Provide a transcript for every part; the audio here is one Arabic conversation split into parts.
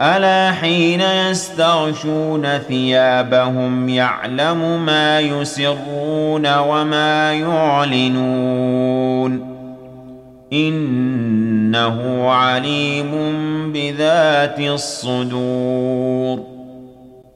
ألا حين يستغشون ثيابهم يعلم ما يسرون وما يعلنون إنه عليم بذات الصدور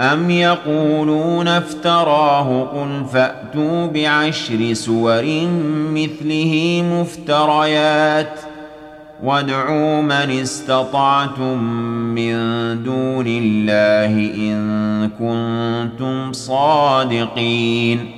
أم يقولون افتراه قل فأتوا بعشر سور مثله مفتريات وادعوا من استطعتم من دون الله إن كنتم صادقين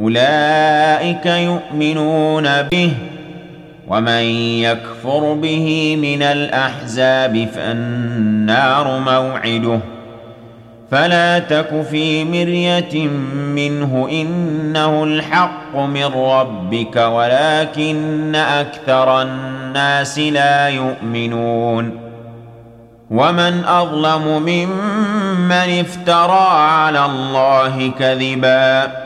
أولئك يؤمنون به ومن يكفر به من الأحزاب فالنار موعده. فلا تك في مرية منه إنه الحق من ربك ولكن أكثر الناس لا يؤمنون. ومن أظلم ممن افترى على الله كذبا.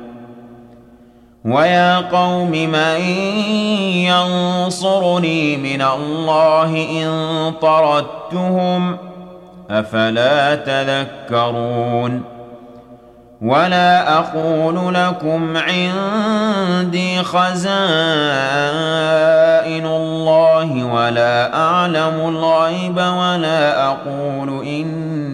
ويا قوم من ينصرني من الله إن طردتهم أفلا تذكرون ولا أقول لكم عندي خزائن الله ولا أعلم الغيب ولا أقول إني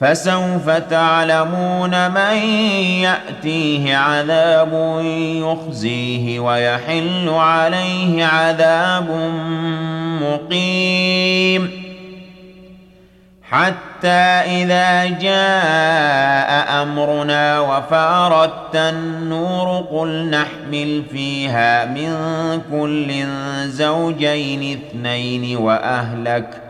فسوف تعلمون من يأتيه عذاب يخزيه ويحل عليه عذاب مقيم. حتى إذا جاء أمرنا وفارت النور قل نحمل فيها من كل زوجين اثنين وأهلك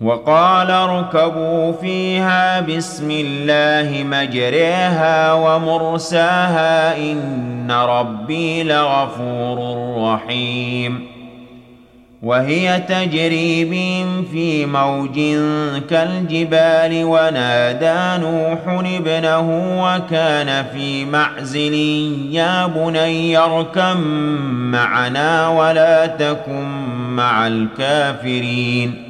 وقال اركبوا فيها بسم الله مجريها ومرساها إن ربي لغفور رحيم. وهي تجري بهم في موج كالجبال ونادى نوح ابنه وكان في معزل يا بني اركم معنا ولا تكن مع الكافرين.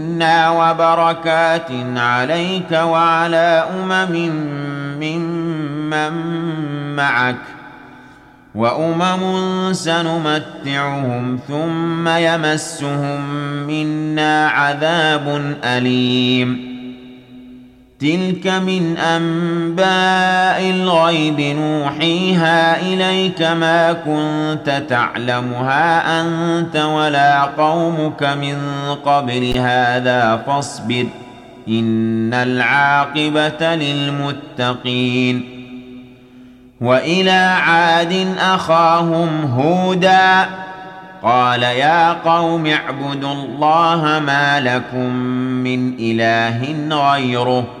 منا وبركات عليك وعلى أمم ممن معك وأمم سنمتعهم ثم يمسهم منا عذاب أليم تلك من انباء الغيب نوحيها اليك ما كنت تعلمها انت ولا قومك من قبل هذا فاصبر ان العاقبه للمتقين والى عاد اخاهم هودا قال يا قوم اعبدوا الله ما لكم من اله غيره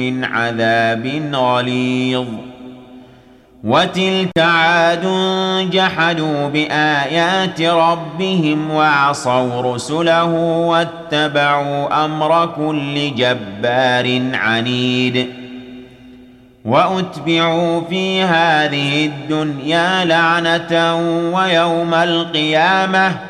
من عذاب غليظ. وتلك عاد جحدوا بآيات ربهم وعصوا رسله واتبعوا أمر كل جبار عنيد. وأتبعوا في هذه الدنيا لعنة ويوم القيامة.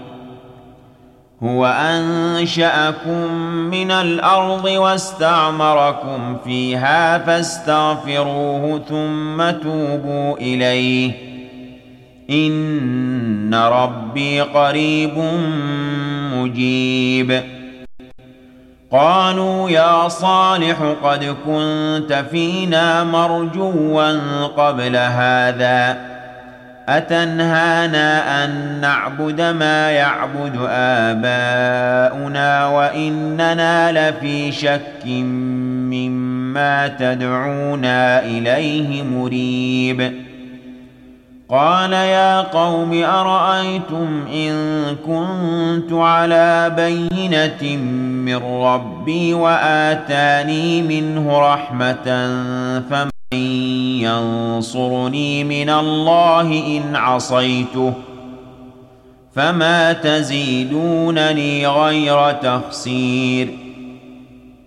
هو أنشأكم من الأرض واستعمركم فيها فاستغفروه ثم توبوا إليه. إن ربي قريب مجيب. قالوا يا صالح قد كنت فينا مرجوا قبل هذا. أتنهانا أن نعبد ما يعبد آباؤنا وإننا لفي شك مما تدعونا إليه مريب. قال يا قوم أرأيتم إن كنت على بينة من ربي وآتاني منه رحمة فمن ينصرني من الله إن عصيته فما تزيدونني غير تخسير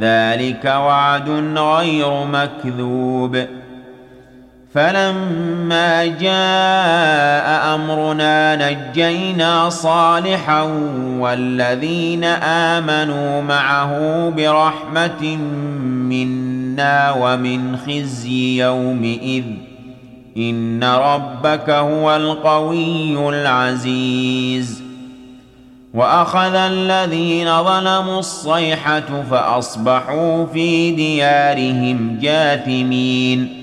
ذلك وعد غير مكذوب. فلما جاء أمرنا نجينا صالحا والذين آمنوا معه برحمة منا ومن خزي يومئذ. إن ربك هو القوي العزيز. وأخذ الذين ظلموا الصيحة فأصبحوا في ديارهم جاثمين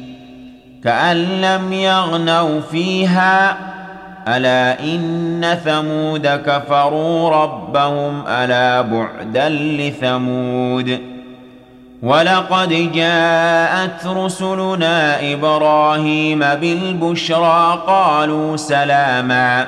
كأن لم يغنوا فيها ألا إن ثمود كفروا ربهم ألا بعدا لثمود ولقد جاءت رسلنا إبراهيم بالبشرى قالوا سلاما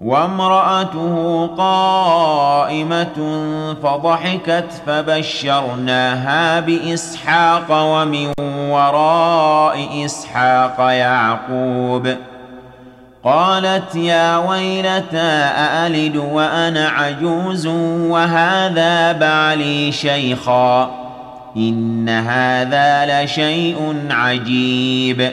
وامرأته قائمة فضحكت فبشرناها بإسحاق ومن وراء إسحاق يعقوب. قالت يا ويلتى أألد وأنا عجوز وهذا بعلي شيخا إن هذا لشيء عجيب.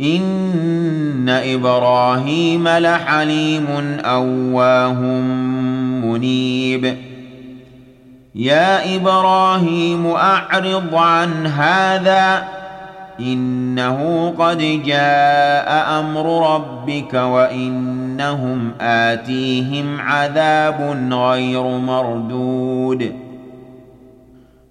إن إبراهيم لحليم أواه منيب. يا إبراهيم أعرض عن هذا إنه قد جاء أمر ربك وإنهم آتيهم عذاب غير مردود.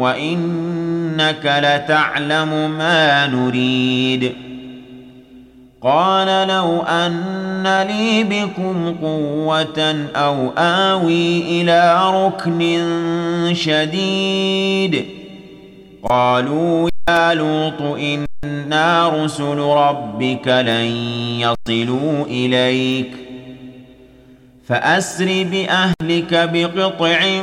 وإنك لتعلم ما نريد. قال لو أن لي بكم قوة أو آوي إلى ركن شديد. قالوا يا لوط إنا رسل ربك لن يصلوا إليك. فأسر بأهلك بقطع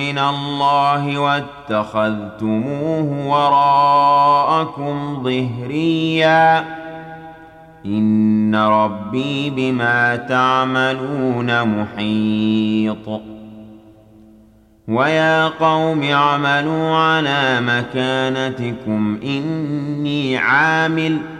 من الله واتخذتموه وراءكم ظهريا. إن ربي بما تعملون محيط. ويا قوم اعملوا على مكانتكم إني عامل ۖ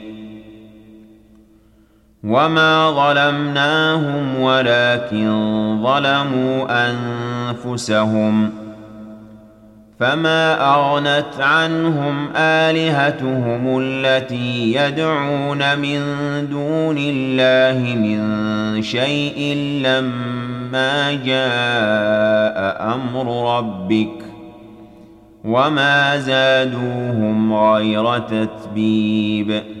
وما ظلمناهم ولكن ظلموا انفسهم فما اغنت عنهم الهتهم التي يدعون من دون الله من شيء لما جاء أمر ربك وما زادوهم غير تتبيب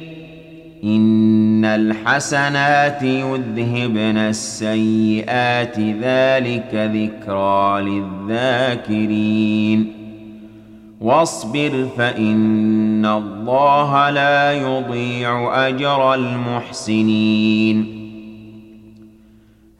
إن الحسنات يذهبن السيئات ذلك ذكرى للذاكرين. واصبر فإن الله لا يضيع أجر المحسنين.